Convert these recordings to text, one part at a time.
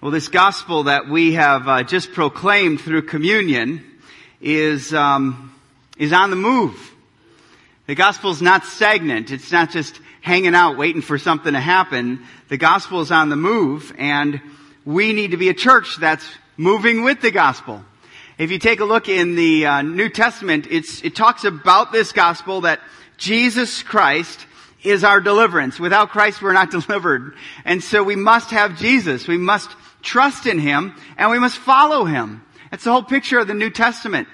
Well, this gospel that we have uh, just proclaimed through communion is um, is on the move. The gospel is not stagnant. It's not just hanging out waiting for something to happen. The gospel is on the move, and we need to be a church that's moving with the gospel. If you take a look in the uh, New Testament, it talks about this gospel that Jesus Christ is our deliverance. Without Christ, we're not delivered. And so we must have Jesus. We must trust in Him and we must follow Him. That's the whole picture of the New Testament.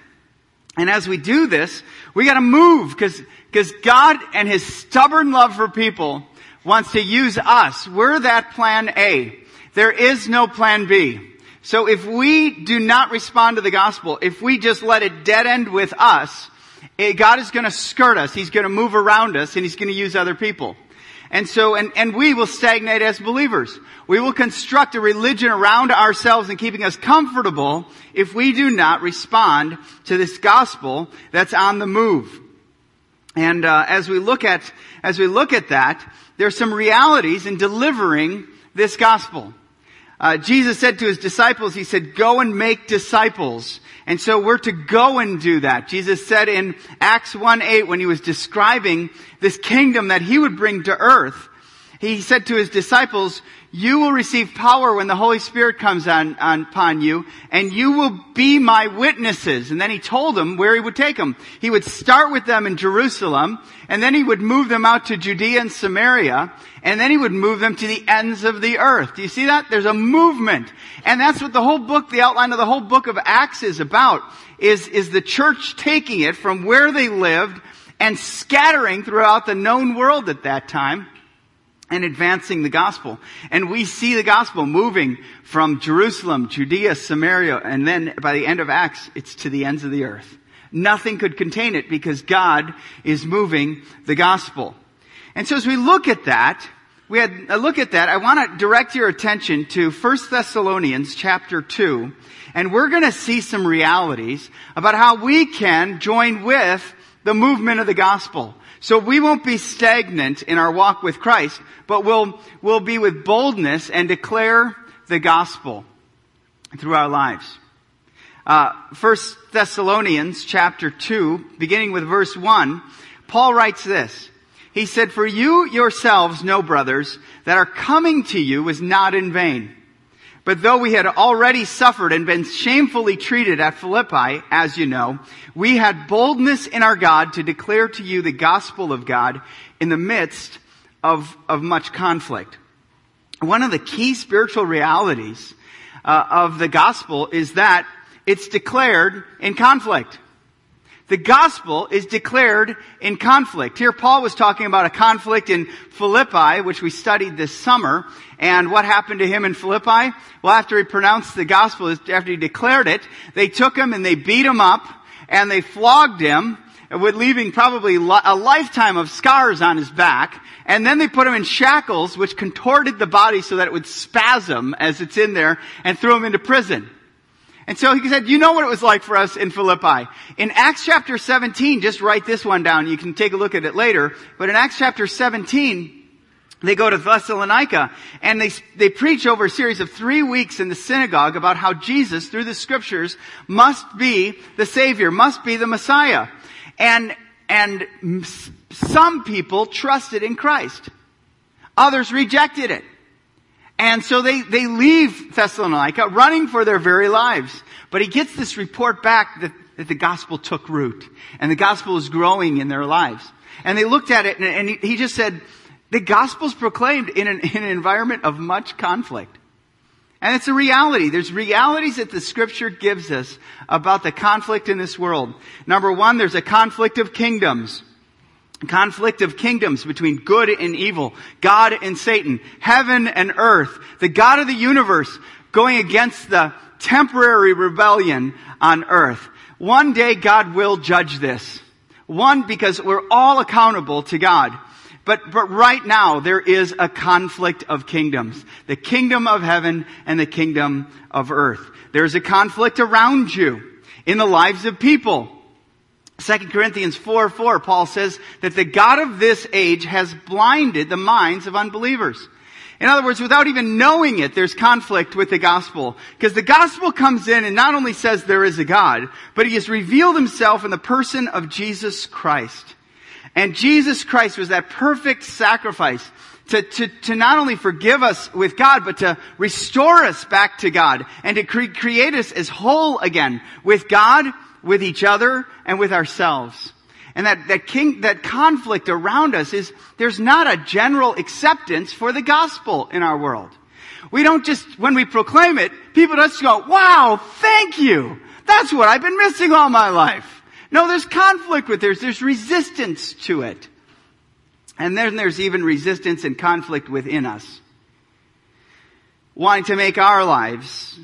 And as we do this, we gotta move because, because God and His stubborn love for people wants to use us. We're that plan A. There is no plan B. So if we do not respond to the gospel, if we just let it dead end with us, eh, God is going to skirt us. He's going to move around us and he's going to use other people. And so, and, and we will stagnate as believers. We will construct a religion around ourselves and keeping us comfortable if we do not respond to this gospel that's on the move. And uh, as we look at as we look at that, there's some realities in delivering this gospel. Uh, Jesus said to his disciples, He said, "Go and make disciples." And so we're to go and do that. Jesus said in Acts 1-8 when he was describing this kingdom that he would bring to earth, he said to his disciples, you will receive power when the Holy Spirit comes on, on, upon you, and you will be my witnesses. And then he told them where he would take them. He would start with them in Jerusalem, and then he would move them out to Judea and Samaria, and then he would move them to the ends of the earth. Do you see that? There's a movement. And that's what the whole book, the outline of the whole book of Acts is about, is, is the church taking it from where they lived and scattering throughout the known world at that time and advancing the gospel. And we see the gospel moving from Jerusalem, Judea, Samaria, and then by the end of Acts, it's to the ends of the earth. Nothing could contain it because God is moving the gospel. And so as we look at that, we had a look at that. I want to direct your attention to 1 Thessalonians chapter 2, and we're going to see some realities about how we can join with the movement of the gospel. So we won't be stagnant in our walk with Christ, but we'll, we'll be with boldness and declare the gospel through our lives. Uh, First Thessalonians chapter 2, beginning with verse 1, Paul writes this. He said, For you yourselves know, brothers, that our coming to you was not in vain. But though we had already suffered and been shamefully treated at Philippi, as you know, we had boldness in our God to declare to you the gospel of God in the midst of, of much conflict. One of the key spiritual realities uh, of the gospel is that it's declared in conflict. The gospel is declared in conflict. Here Paul was talking about a conflict in Philippi, which we studied this summer. And what happened to him in Philippi? Well, after he pronounced the gospel, after he declared it, they took him and they beat him up and they flogged him, with leaving probably a lifetime of scars on his back. And then they put him in shackles, which contorted the body so that it would spasm as it's in there, and threw him into prison. And so he said, you know what it was like for us in Philippi. In Acts chapter 17, just write this one down. You can take a look at it later. But in Acts chapter 17, they go to Thessalonica and they, they preach over a series of three weeks in the synagogue about how Jesus, through the scriptures, must be the Savior, must be the Messiah. And, and some people trusted in Christ. Others rejected it. And so they, they leave Thessalonica running for their very lives. But he gets this report back that, that the gospel took root and the gospel is growing in their lives. And they looked at it and, and he, just said, the gospel's proclaimed in an, in an environment of much conflict. And it's a reality. There's realities that the scripture gives us about the conflict in this world. Number one, there's a conflict of kingdoms conflict of kingdoms between good and evil, God and Satan, heaven and earth, the God of the universe going against the temporary rebellion on earth. One day God will judge this. One, because we're all accountable to God. But, but right now there is a conflict of kingdoms. The kingdom of heaven and the kingdom of earth. There's a conflict around you in the lives of people. 2 Corinthians 4 4, Paul says that the God of this age has blinded the minds of unbelievers. In other words, without even knowing it, there's conflict with the gospel. Because the gospel comes in and not only says there is a God, but he has revealed himself in the person of Jesus Christ. And Jesus Christ was that perfect sacrifice to, to, to not only forgive us with God, but to restore us back to God and to cre- create us as whole again with God, with each other, and with ourselves. And that, that king, that conflict around us is, there's not a general acceptance for the gospel in our world. We don't just, when we proclaim it, people just go, wow, thank you. That's what I've been missing all my life. No, there's conflict with this. There's resistance to it. And then there's even resistance and conflict within us. Wanting to make our lives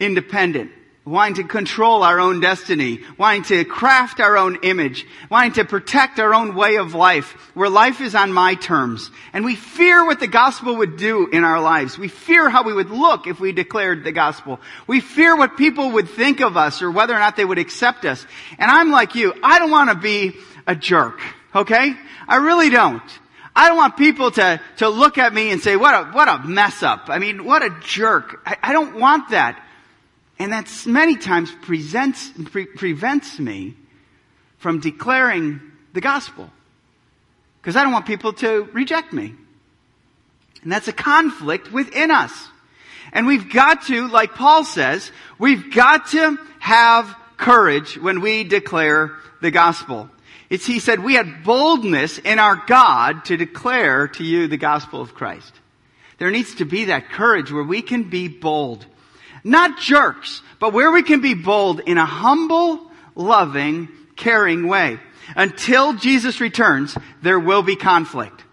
independent wanting to control our own destiny, wanting to craft our own image, wanting to protect our own way of life, where life is on my terms. And we fear what the gospel would do in our lives. We fear how we would look if we declared the gospel. We fear what people would think of us or whether or not they would accept us. And I'm like you, I don't want to be a jerk, okay? I really don't. I don't want people to, to look at me and say, what a, what a mess up. I mean, what a jerk. I, I don't want that. And that many times presents, pre- prevents me from declaring the gospel. Because I don't want people to reject me. And that's a conflict within us. And we've got to, like Paul says, we've got to have courage when we declare the gospel. It's, he said, we had boldness in our God to declare to you the gospel of Christ. There needs to be that courage where we can be bold. Not jerks, but where we can be bold in a humble, loving, caring way. Until Jesus returns, there will be conflict.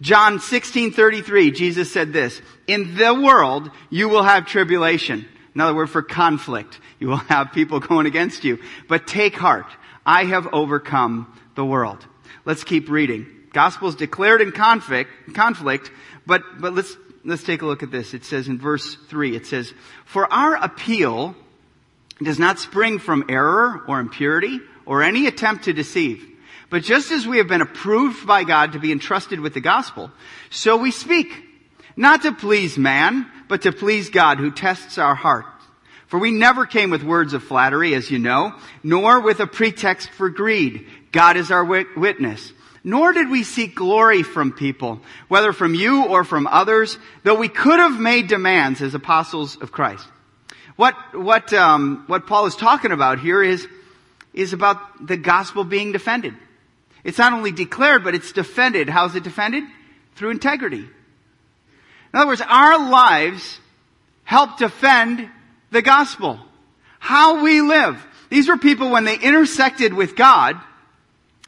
John 16:33, Jesus said this, "In the world you will have tribulation." Another word for conflict. You will have people going against you. But take heart. I have overcome the world. Let's keep reading. Gospel is declared in conflict, conflict, but, but let's let's take a look at this. It says in verse 3, it says, For our appeal does not spring from error or impurity or any attempt to deceive. But just as we have been approved by God to be entrusted with the gospel, so we speak, not to please man, but to please God who tests our heart. For we never came with words of flattery, as you know, nor with a pretext for greed. God is our witness. Nor did we seek glory from people, whether from you or from others, though we could have made demands as apostles of Christ. What, what, um, what Paul is talking about here is, is about the gospel being defended. It's not only declared, but it's defended. How is it defended? Through integrity. In other words, our lives help defend the gospel. How we live. These were people when they intersected with God,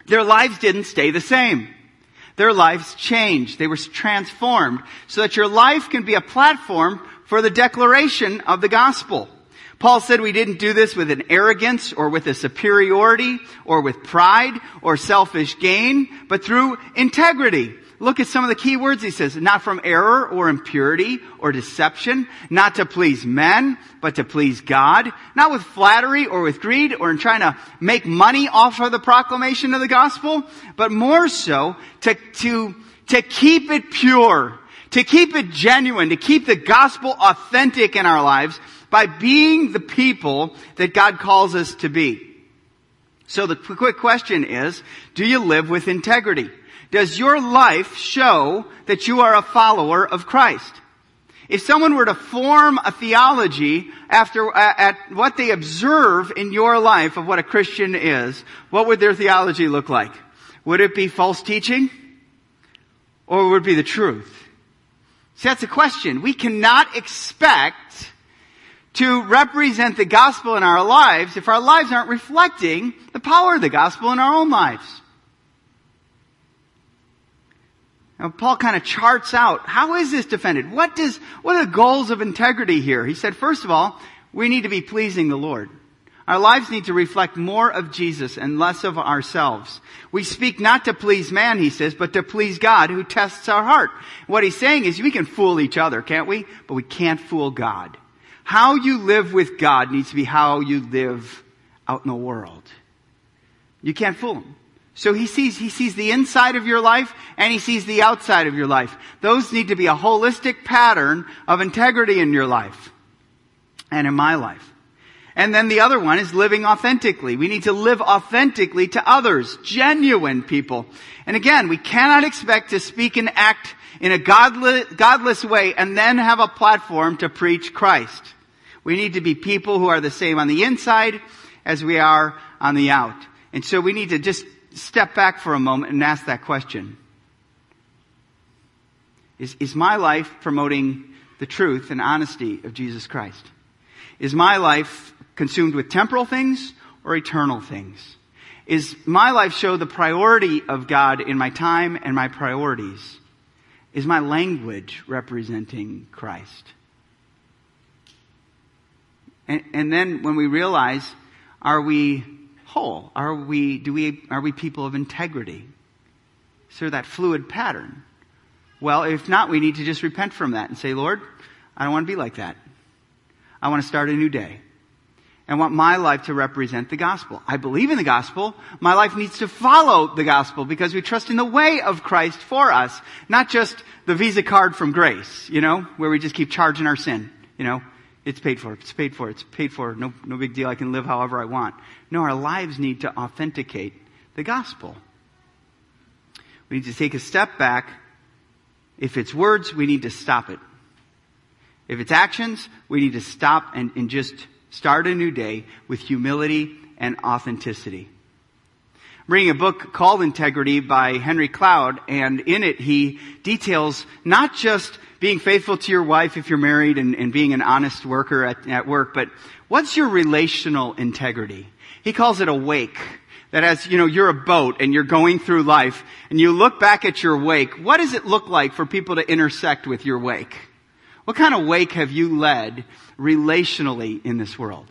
their lives didn't stay the same. Their lives changed. They were transformed so that your life can be a platform for the declaration of the gospel. Paul said we didn't do this with an arrogance or with a superiority or with pride or selfish gain, but through integrity. Look at some of the key words he says. Not from error or impurity or deception, not to please men, but to please God. Not with flattery or with greed or in trying to make money off of the proclamation of the gospel, but more so to, to, to keep it pure, to keep it genuine, to keep the gospel authentic in our lives by being the people that God calls us to be. So the quick question is, do you live with integrity? Does your life show that you are a follower of Christ? If someone were to form a theology after at what they observe in your life of what a Christian is, what would their theology look like? Would it be false teaching? Or would it be the truth? See, that's a question. We cannot expect to represent the gospel in our lives if our lives aren't reflecting the power of the gospel in our own lives. Now, Paul kind of charts out, how is this defended? What does, what are the goals of integrity here? He said, first of all, we need to be pleasing the Lord. Our lives need to reflect more of Jesus and less of ourselves. We speak not to please man, he says, but to please God who tests our heart. What he's saying is we can fool each other, can't we? But we can't fool God. How you live with God needs to be how you live out in the world. You can't fool him. So he sees, he sees the inside of your life and he sees the outside of your life. Those need to be a holistic pattern of integrity in your life and in my life. And then the other one is living authentically. We need to live authentically to others, genuine people. And again, we cannot expect to speak and act in a godless, godless way and then have a platform to preach Christ. We need to be people who are the same on the inside as we are on the out. And so we need to just step back for a moment and ask that question. Is, is my life promoting the truth and honesty of Jesus Christ? Is my life consumed with temporal things or eternal things? Is my life show the priority of God in my time and my priorities? Is my language representing Christ? And, and then when we realize, are we whole? Are we, do we, are we people of integrity? There that fluid pattern? Well, if not, we need to just repent from that and say, Lord, I don't want to be like that. I want to start a new day. I want my life to represent the gospel. I believe in the gospel. My life needs to follow the gospel because we trust in the way of Christ for us, not just the Visa card from grace, you know, where we just keep charging our sin, you know. It's paid for. It's paid for. It's paid for. No, no big deal. I can live however I want. No, our lives need to authenticate the gospel. We need to take a step back. If it's words, we need to stop it. If it's actions, we need to stop and, and just start a new day with humility and authenticity. I'm reading a book called Integrity by Henry Cloud, and in it he details not just being faithful to your wife if you're married and, and being an honest worker at, at work, but what's your relational integrity? He calls it a wake. That as, you know, you're a boat and you're going through life and you look back at your wake, what does it look like for people to intersect with your wake? What kind of wake have you led relationally in this world?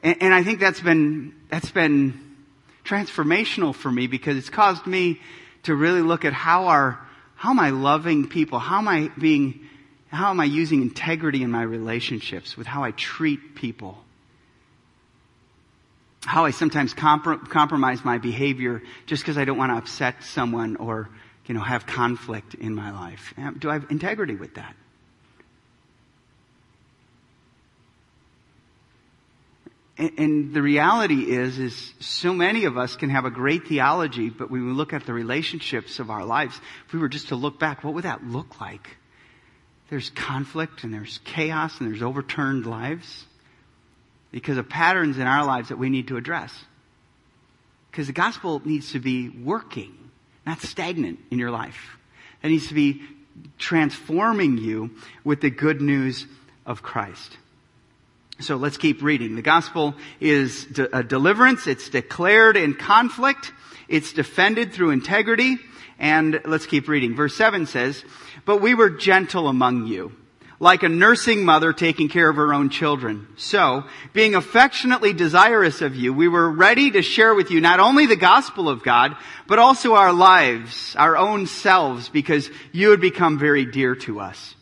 And, and I think that's been, that's been transformational for me because it's caused me to really look at how our, how am I loving people? How am I being, how am I using integrity in my relationships with how I treat people? How I sometimes compr- compromise my behavior just because I don't want to upset someone or, you know, have conflict in my life. Do I have integrity with that? And, the reality is, is so many of us can have a great theology, but when we look at the relationships of our lives, if we were just to look back, what would that look like? There's conflict and there's chaos and there's overturned lives because of patterns in our lives that we need to address. Because the gospel needs to be working, not stagnant in your life. It needs to be transforming you with the good news of Christ. So let's keep reading. The gospel is a deliverance. It's declared in conflict. It's defended through integrity. And let's keep reading. Verse 7 says, But we were gentle among you, like a nursing mother taking care of her own children. So, being affectionately desirous of you, we were ready to share with you not only the gospel of God, but also our lives, our own selves, because you had become very dear to us.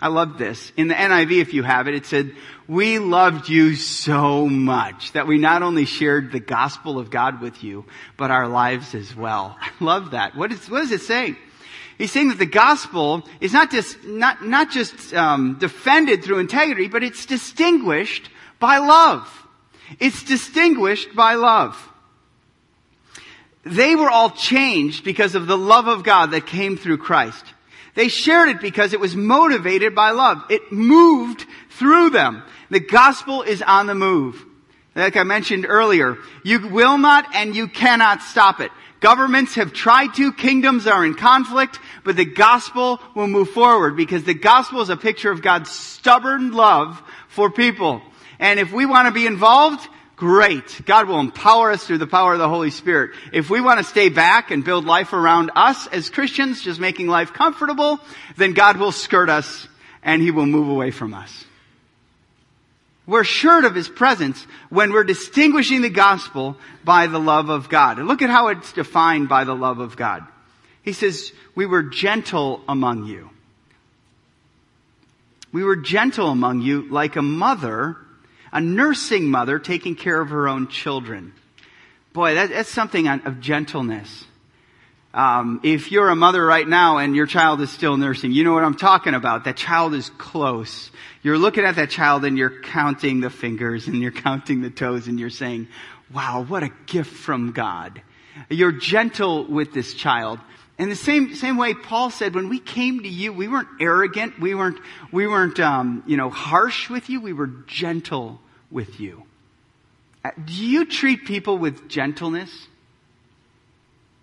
I love this. In the NIV, if you have it, it said, we loved you so much that we not only shared the gospel of God with you, but our lives as well. I love that. What, is, what does it saying? He's saying that the gospel is not just, not, not just um, defended through integrity, but it's distinguished by love. It's distinguished by love. They were all changed because of the love of God that came through Christ. They shared it because it was motivated by love. It moved through them. The gospel is on the move. Like I mentioned earlier, you will not and you cannot stop it. Governments have tried to, kingdoms are in conflict, but the gospel will move forward because the gospel is a picture of God's stubborn love for people. And if we want to be involved, great. God will empower us through the power of the Holy Spirit. If we want to stay back and build life around us as Christians, just making life comfortable, then God will skirt us and He will move away from us. We're assured of His presence when we're distinguishing the gospel by the love of God. And look at how it's defined by the love of God. He says, we were gentle among you. We were gentle among you like a mother, a nursing mother taking care of her own children. boy, that, that's something of gentleness. Um, if you're a mother right now and your child is still nursing, you know what I'm talking about. That child is close. You're looking at that child and you're counting the fingers and you're counting the toes and you're saying, wow, what a gift from God. You're gentle with this child. In the same, same way Paul said, when we came to you, we weren't arrogant. We weren't, we weren't, um, you know, harsh with you. We were gentle with you. Uh, do you treat people with gentleness?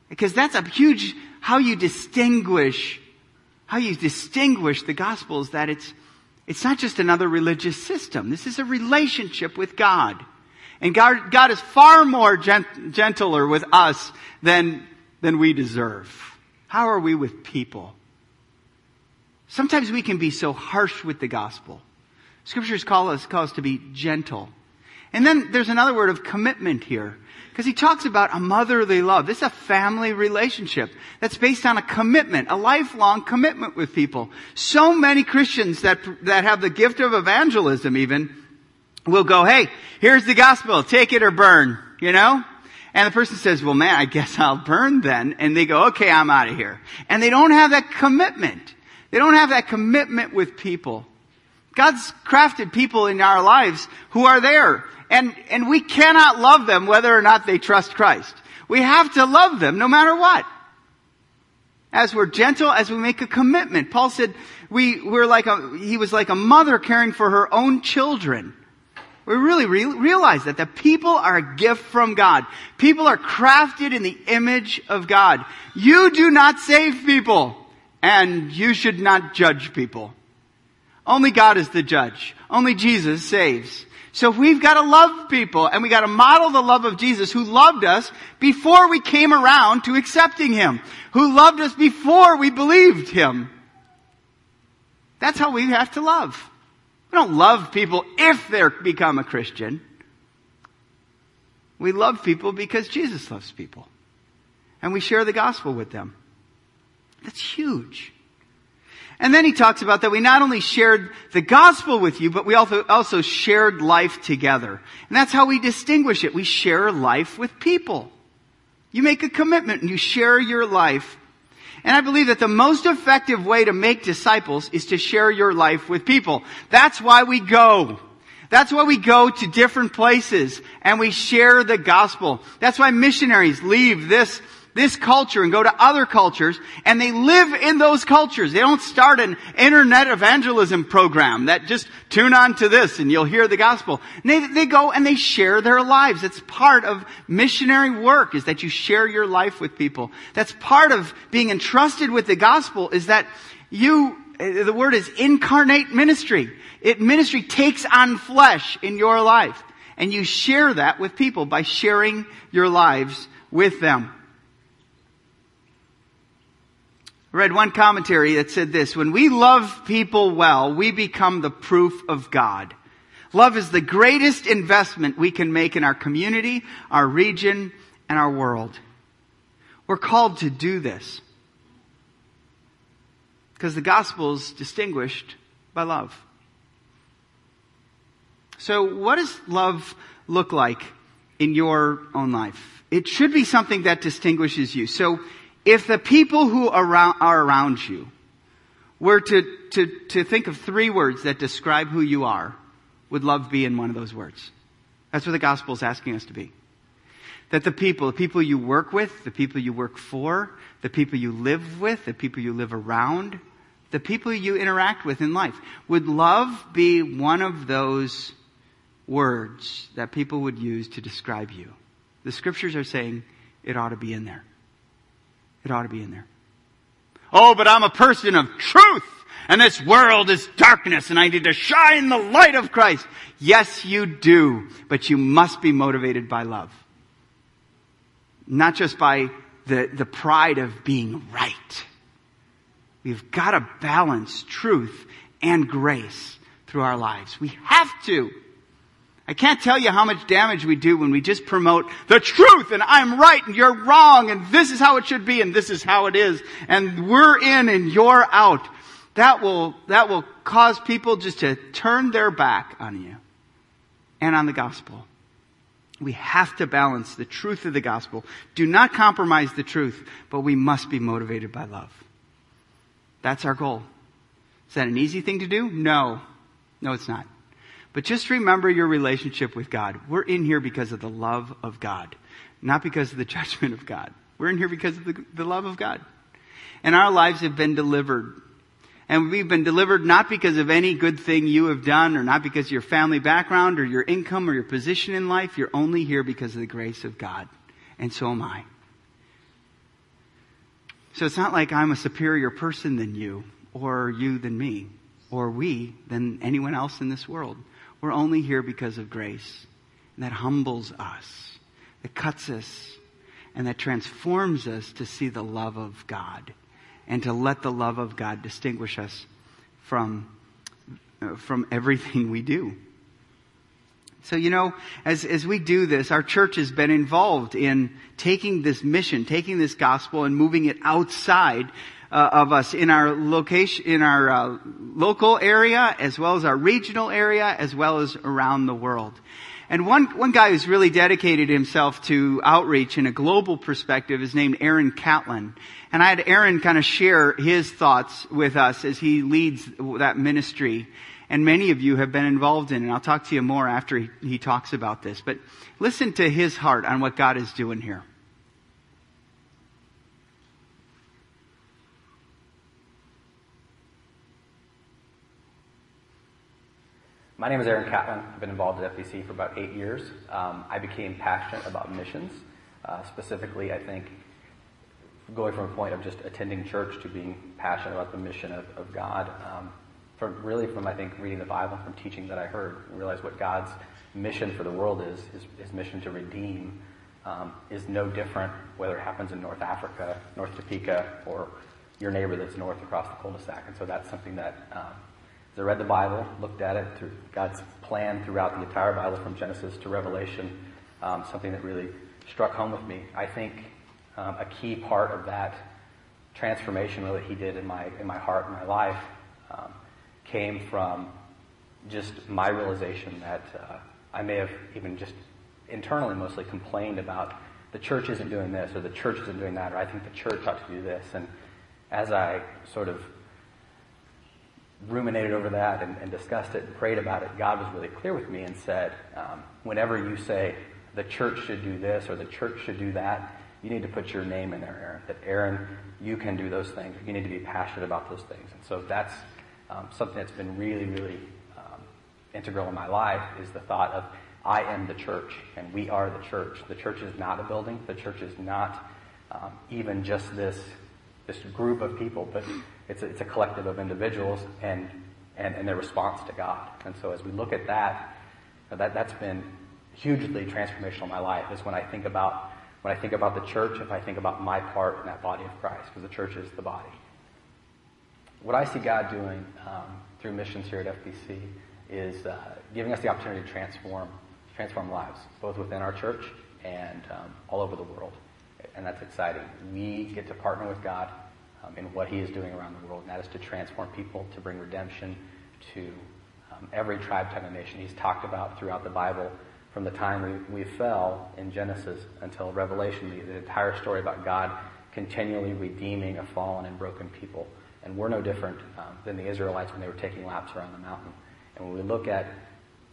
Because that's a huge, how you distinguish, how you distinguish the gospel is that it's, it's not just another religious system. This is a relationship with God. And God, God is far more gent- gentler with us than, than we deserve. How are we with people? Sometimes we can be so harsh with the gospel. Scriptures call us, call us to be gentle. And then there's another word of commitment here. Because he talks about a motherly love. This is a family relationship that's based on a commitment, a lifelong commitment with people. So many Christians that, that have the gift of evangelism even will go, hey, here's the gospel, take it or burn, you know? And the person says, well man, I guess I'll burn then. And they go, okay, I'm out of here. And they don't have that commitment. They don't have that commitment with people. God's crafted people in our lives who are there. And, and we cannot love them whether or not they trust Christ. We have to love them no matter what. As we're gentle, as we make a commitment. Paul said we, we're like a, he was like a mother caring for her own children. We really re- realize that the people are a gift from God. People are crafted in the image of God. You do not save people, and you should not judge people. Only God is the judge. Only Jesus saves. So we've got to love people, and we got to model the love of Jesus who loved us before we came around to accepting Him. Who loved us before we believed Him. That's how we have to love. We don't love people if they become a Christian. We love people because Jesus loves people. And we share the gospel with them. That's huge. And then he talks about that we not only shared the gospel with you, but we also, also shared life together. And that's how we distinguish it. We share life with people. You make a commitment and you share your life and I believe that the most effective way to make disciples is to share your life with people. That's why we go. That's why we go to different places and we share the gospel. That's why missionaries leave this this culture and go to other cultures and they live in those cultures. They don't start an internet evangelism program that just tune on to this and you'll hear the gospel. They, they go and they share their lives. It's part of missionary work is that you share your life with people. That's part of being entrusted with the gospel is that you, eh, the word is incarnate ministry. It ministry takes on flesh in your life. And you share that with people by sharing your lives with them. I read one commentary that said this, when we love people well, we become the proof of God. Love is the greatest investment we can make in our community, our region, and our world. We're called to do this. Because the gospel is distinguished by love. So what does love look like in your own life? It should be something that distinguishes you. So if the people who are around you were to, to, to think of three words that describe who you are, would love be in one of those words? That's what the gospel is asking us to be. That the people, the people you work with, the people you work for, the people you live with, the people you live around, the people you interact with in life, would love be one of those words that people would use to describe you? The scriptures are saying it ought to be in there. It ought to be in there. Oh, but I'm a person of truth and this world is darkness and I need to shine the light of Christ. Yes, you do, but you must be motivated by love. Not just by the, the pride of being right. We've got to balance truth and grace through our lives. We have to. I can't tell you how much damage we do when we just promote the truth and I'm right and you're wrong and this is how it should be and this is how it is and we're in and you're out. That will, that will cause people just to turn their back on you and on the gospel. We have to balance the truth of the gospel. Do not compromise the truth, but we must be motivated by love. That's our goal. Is that an easy thing to do? No. No, it's not. But just remember your relationship with God. We're in here because of the love of God, not because of the judgment of God. We're in here because of the, the love of God. And our lives have been delivered and we've been delivered not because of any good thing you have done or not because of your family background or your income or your position in life. You're only here because of the grace of God. And so am I. So it's not like I'm a superior person than you or you than me or we than anyone else in this world. We're only here because of grace. And that humbles us, that cuts us, and that transforms us to see the love of God and to let the love of God distinguish us from, uh, from everything we do. So, you know, as, as we do this, our church has been involved in taking this mission, taking this gospel and moving it outside uh, of us in our location, in our uh, local area, as well as our regional area, as well as around the world. And one, one guy who's really dedicated himself to outreach in a global perspective is named Aaron Catlin. And I had Aaron kind of share his thoughts with us as he leads that ministry. And many of you have been involved in, and I'll talk to you more after he, he talks about this. But listen to his heart on what God is doing here. My name is Aaron Catlin. I've been involved at FBC for about eight years. Um, I became passionate about missions. Uh, specifically, I think going from a point of just attending church to being passionate about the mission of, of God. Um, from really from I think reading the Bible, from teaching that I heard, I realized what God's mission for the world is. His, his mission to redeem um, is no different whether it happens in North Africa, North Topeka, or your neighbor that's north across the cul-de-sac. And so that's something that um, I read the Bible, looked at it through God's plan throughout the entire Bible from Genesis to Revelation, um, something that really struck home with me. I think um, a key part of that transformation that He did in my in my heart and my life um, came from just my realization that uh, I may have even just internally mostly complained about the church isn't doing this or the church isn't doing that or I think the church ought to do this. And as I sort of ruminated over that and, and, discussed it and prayed about it, God was really clear with me and said, um, whenever you say the church should do this or the church should do that, you need to put your name in there, Aaron. That Aaron, you can do those things. You need to be passionate about those things. And so that's um, something that's been really, really um, integral in my life is the thought of I am the church and we are the church. The church is not a building. The church is not um, even just this this group of people, but it's a, it's a collective of individuals and, and, and their response to God. And so as we look at that, that, that's been hugely transformational in my life is when I think about, when I think about the church, if I think about my part in that body of Christ, because the church is the body. What I see God doing um, through missions here at FBC is uh, giving us the opportunity to transform, transform lives, both within our church and um, all over the world and that's exciting. We get to partner with God um, in what He is doing around the world, and that is to transform people, to bring redemption to um, every tribe, tongue, and nation. He's talked about throughout the Bible from the time we, we fell in Genesis until Revelation, the, the entire story about God continually redeeming a fallen and broken people. And we're no different um, than the Israelites when they were taking laps around the mountain. And when we look at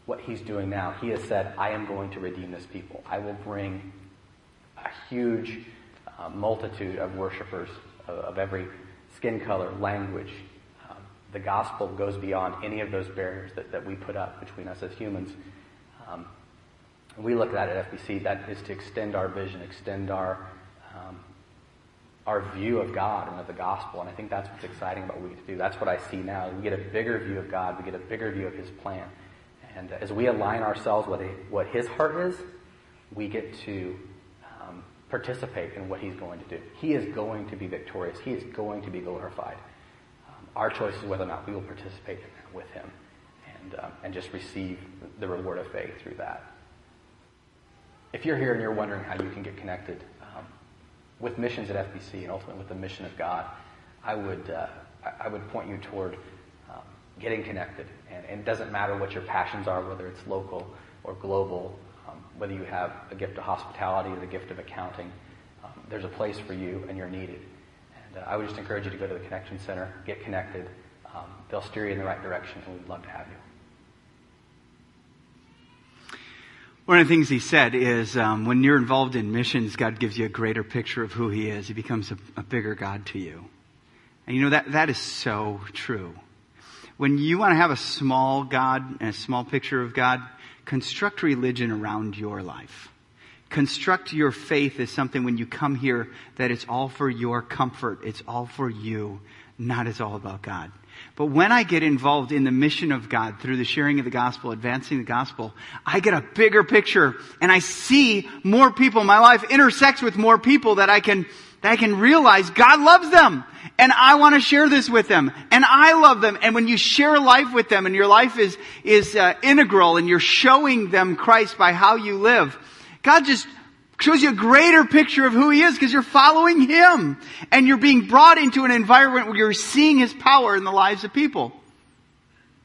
what he's doing now, he has said, I am going to redeem this people. I will bring a huge uh, multitude of worshipers of, of, every skin color, language. Um, the gospel goes beyond any of those barriers that, that we put up between us as humans. Um, we look at it at FBC, that is to extend our vision, extend our um, our view of God and of the gospel. And I think that's what's exciting about what we do. That's what I see now. We get a bigger view of God. We get a bigger view of His plan. And as we align ourselves with what His heart is, we get to participate in what he's going to do. He is going to be victorious. He is going to be glorified. Um, our choice is whether or not we will participate in that with him and, um, and just receive the reward of faith through that. If you're here and you're wondering how you can get connected um, with missions at FBC and ultimately with the mission of God, I would, uh, I would point you toward um, getting connected. And, and, it doesn't matter what your passions are, whether it's local or global. Whether you have a gift of hospitality or the gift of accounting, um, there's a place for you and you're needed. And uh, I would just encourage you to go to the Connection Center, get connected. Um, they'll steer you in the right direction, and we'd love to have you. One of the things he said is um, when you're involved in missions, God gives you a greater picture of who he is. He becomes a, a bigger God to you. And you know, that, that is so true. When you want to have a small God and a small picture of God, construct religion around your life. Construct your faith as something when you come here that it's all for your comfort. It's all for you, not it's all about God. But when I get involved in the mission of God through the sharing of the gospel, advancing the gospel, I get a bigger picture and I see more people. My life intersects with more people that I can, that I can realize God loves them and I want to share this with them and I love them. And when you share life with them and your life is, is uh, integral and you're showing them Christ by how you live, God just shows you a greater picture of who he is because you're following him and you're being brought into an environment where you're seeing his power in the lives of people.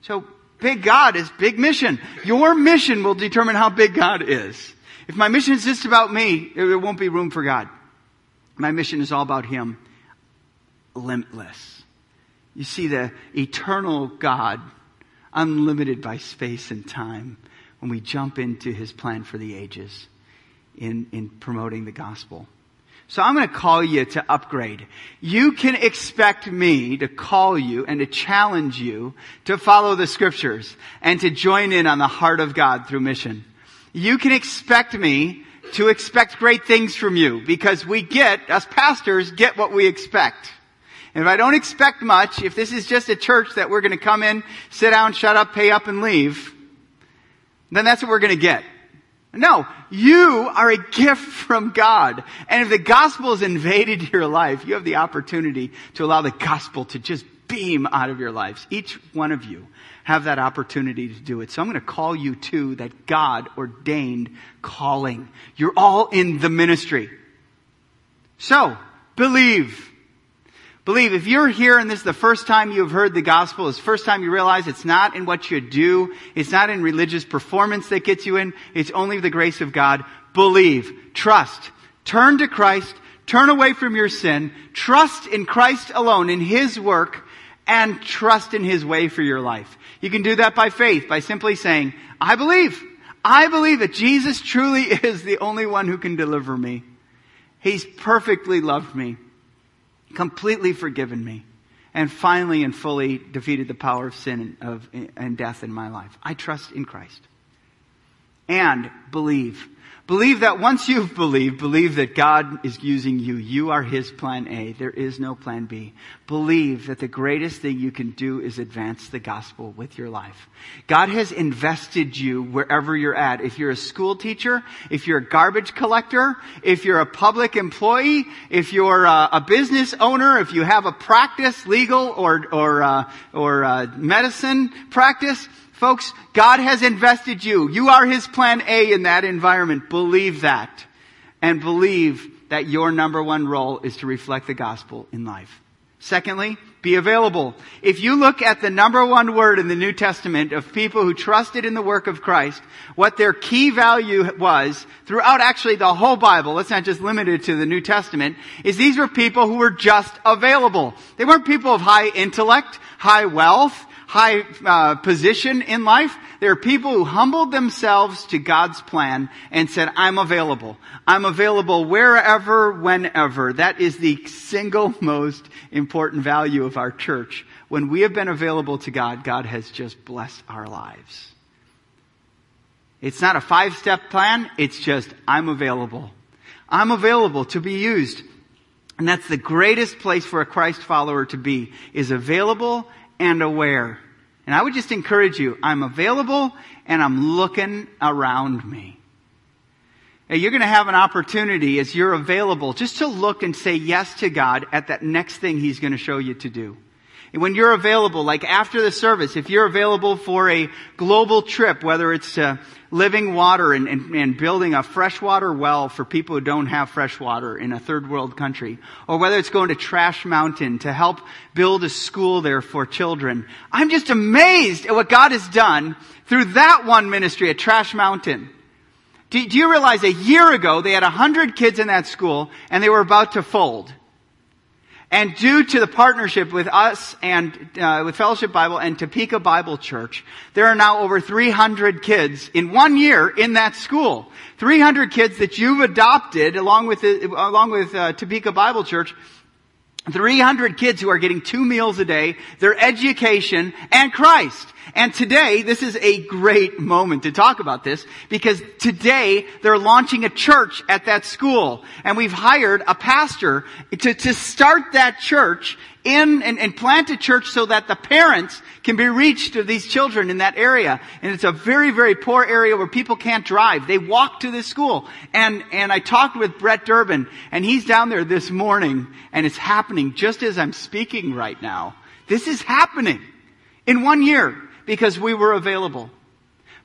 So big God is big mission. Your mission will determine how big God is. If my mission is just about me, there won't be room for God. My mission is all about him. Limitless. You see the eternal God, unlimited by space and time, when we jump into his plan for the ages in, in promoting the gospel. So I'm going to call you to upgrade. You can expect me to call you and to challenge you to follow the scriptures and to join in on the heart of God through mission. You can expect me to expect great things from you because we get, us pastors, get what we expect. And if I don't expect much, if this is just a church that we're going to come in, sit down, shut up, pay up, and leave, then that's what we're going to get. No, you are a gift from God. And if the gospel has invaded your life, you have the opportunity to allow the gospel to just beam out of your lives. Each one of you have that opportunity to do it. So I'm going to call you to that God ordained calling. You're all in the ministry. So, believe. Believe, if you're here and this is the first time you've heard the gospel, it's the first time you realize it's not in what you do, it's not in religious performance that gets you in, it's only the grace of God. Believe, trust, turn to Christ, turn away from your sin, trust in Christ alone, in His work, and trust in His way for your life. You can do that by faith, by simply saying, I believe. I believe that Jesus truly is the only one who can deliver me. He's perfectly loved me completely forgiven me, and finally and fully defeated the power of sin and, of, and death in my life. I trust in Christ. And believe Believe that once you've believed, believe that God is using you. You are His plan A. There is no plan B. Believe that the greatest thing you can do is advance the gospel with your life. God has invested you wherever you're at. If you're a school teacher, if you're a garbage collector, if you're a public employee, if you're a, a business owner, if you have a practice, legal or, or, uh, or uh, medicine practice, Folks, God has invested you. You are His plan A in that environment. Believe that. And believe that your number one role is to reflect the gospel in life. Secondly, be available. If you look at the number one word in the New Testament of people who trusted in the work of Christ, what their key value was throughout actually the whole Bible, let's not just limit it to the New Testament, is these were people who were just available. They weren't people of high intellect, high wealth, high uh, position in life. There are people who humbled themselves to God's plan and said, I'm available. I'm available wherever, whenever. That is the single most important value of our church. When we have been available to God, God has just blessed our lives. It's not a five step plan. It's just, I'm available. I'm available to be used. And that's the greatest place for a Christ follower to be, is available and aware. And I would just encourage you, I'm available and I'm looking around me. Now, you're going to have an opportunity as you're available just to look and say yes to God at that next thing He's going to show you to do. And when you're available, like after the service, if you're available for a global trip, whether it's to living water and, and, and, building a freshwater well for people who don't have fresh water in a third world country, or whether it's going to Trash Mountain to help build a school there for children. I'm just amazed at what God has done through that one ministry at Trash Mountain. Do, do you realize a year ago they had 100 kids in that school and they were about to fold? And due to the partnership with us and uh, with Fellowship Bible and Topeka Bible Church, there are now over 300 kids in one year in that school. 300 kids that you've adopted along with the, along with uh, Topeka Bible Church 300 kids who are getting two meals a day, their education, and Christ. And today, this is a great moment to talk about this because today they're launching a church at that school. And we've hired a pastor to, to start that church in and, and plant a church so that the parents can be reached of these children in that area. And it's a very, very poor area where people can't drive. They walk to this school. And, and I talked with Brett Durbin and he's down there this morning and it's happening just as I'm speaking right now. This is happening in one year because we were available.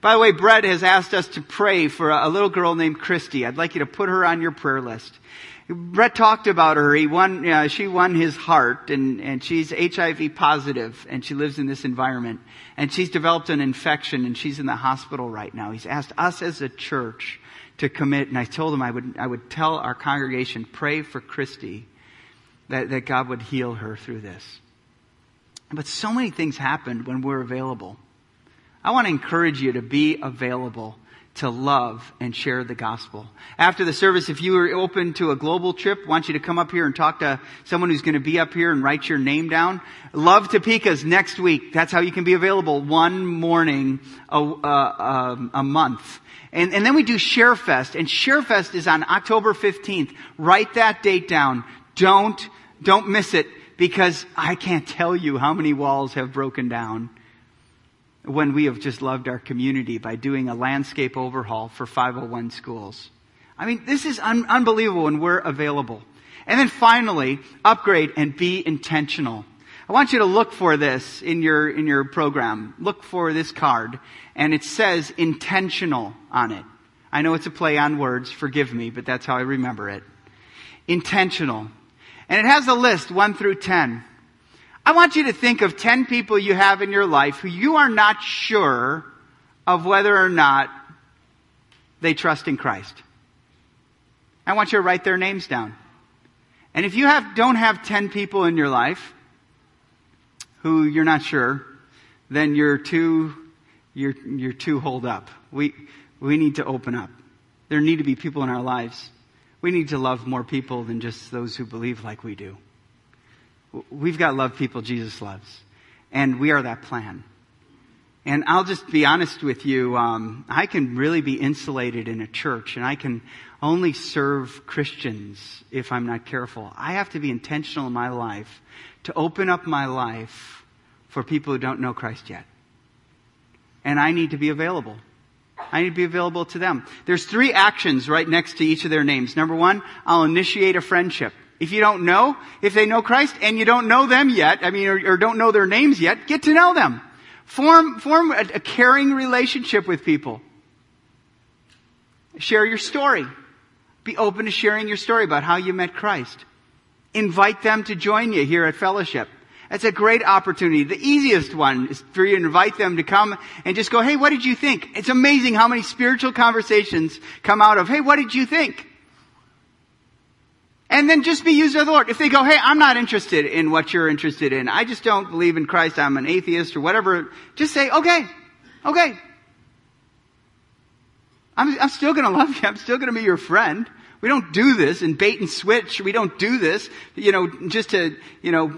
By the way, Brett has asked us to pray for a, little girl named Christy. I'd like you to put her on your prayer list. Brett talked about her. He won, uh, she won his heart and, and she's HIV positive and she lives in this environment and she's developed an infection and she's in the hospital right now. He's asked us as a church to commit and I told him I would, I would tell our congregation, pray for Christy that, that God would heal her through this. But so many things happened when we're available. I want to encourage you to be available to love and share the gospel. After the service, if you are open to a global trip, I want you to come up here and talk to someone who's going to be up here and write your name down. Love Topeka's next week. That's how you can be available one morning a, a, a month. And, and then we do ShareFest, and ShareFest is on October 15th. Write that date down. Don't, don't miss it because I can't tell you how many walls have broken down when we have just loved our community by doing a landscape overhaul for 501 schools. I mean, this is un- unbelievable when we're available. And then finally, upgrade and be intentional. I want you to look for this in your, in your program. Look for this card and it says intentional on it. I know it's a play on words, forgive me, but that's how I remember it. Intentional. And it has a list, 1 through 10. I want you to think of 10 people you have in your life who you are not sure of whether or not they trust in Christ. I want you to write their names down. And if you have, don't have 10 people in your life who you're not sure, then you're too, you're, you're too holed up. We, we need to open up. There need to be people in our lives we need to love more people than just those who believe like we do. We've got to love people Jesus loves. And we are that plan. And I'll just be honest with you, um, I can really be insulated in a church and I can only serve Christians if I'm not careful. I have to be intentional in my life to open up my life for people who don't know Christ yet. And I need to be available. I need to be available to them. There's three actions right next to each of their names. Number one, I'll initiate a friendship. If you don't know, if they know Christ and you don't know them yet, I mean, or, or don't know their names yet, get to know them. Form, form a, a caring relationship with people. Share your story. Be open to sharing your story about how you met Christ. Invite them to join you here at fellowship. That's a great opportunity. The easiest one is for you to invite them to come and just go, hey, what did you think? It's amazing how many spiritual conversations come out of, hey, what did you think? And then just be used of the Lord. If they go, hey, I'm not interested in what you're interested in. I just don't believe in Christ. I'm an atheist or whatever. Just say, okay, okay. I'm, I'm still gonna love you. I'm still gonna be your friend. We don't do this in bait and switch. We don't do this, you know, just to, you know,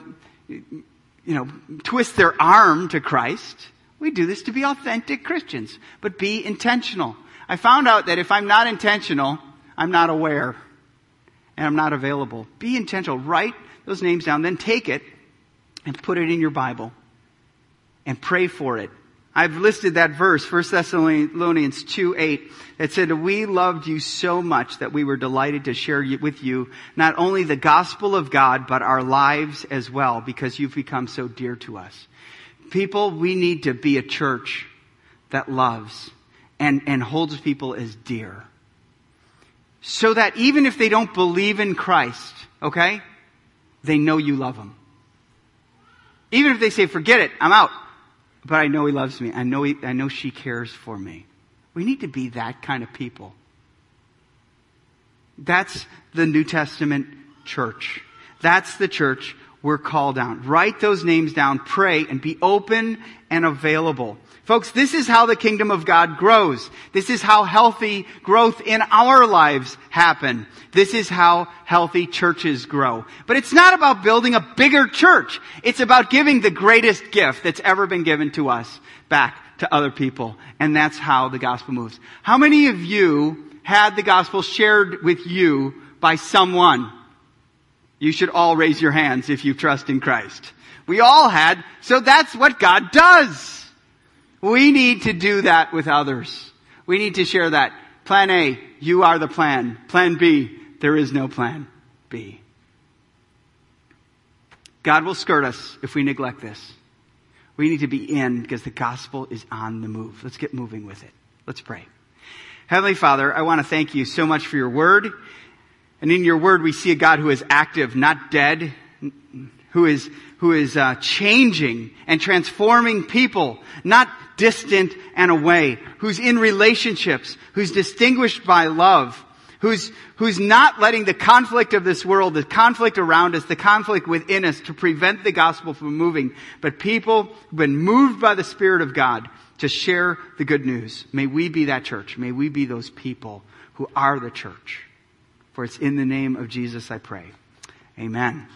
you know, twist their arm to Christ. We do this to be authentic Christians, but be intentional. I found out that if I'm not intentional, I'm not aware and I'm not available. Be intentional. Write those names down, then take it and put it in your Bible and pray for it I've listed that verse, 1 Thessalonians 2 8, that said, We loved you so much that we were delighted to share with you not only the gospel of God, but our lives as well, because you've become so dear to us. People, we need to be a church that loves and, and holds people as dear. So that even if they don't believe in Christ, okay, they know you love them. Even if they say, forget it, I'm out but I know he loves me. I know, he, I know she cares for me. We need to be that kind of people. That's the New Testament church. That's the church we're called on. Write those names down, pray, and be open and available. Folks, this is how the kingdom of God grows. This is how healthy growth in our lives happen. This is how healthy churches grow. But it's not about building a bigger church. It's about giving the greatest gift that's ever been given to us back to other people. And that's how the gospel moves. How many of you had the gospel shared with you by someone? You should all raise your hands if you trust in Christ. We all had, so that's what God does. We need to do that with others. We need to share that. Plan A, you are the plan. Plan B, there is no plan B. God will skirt us if we neglect this. We need to be in because the gospel is on the move. Let's get moving with it. Let's pray. Heavenly Father, I want to thank you so much for your word. And in your word, we see a God who is active, not dead, who is, who is uh, changing and transforming people, not distant and away, who's in relationships, who's distinguished by love, who's, who's not letting the conflict of this world, the conflict around us, the conflict within us to prevent the gospel from moving, but people who've been moved by the Spirit of God to share the good news. May we be that church. May we be those people who are the church. For it's in the name of Jesus I pray. Amen.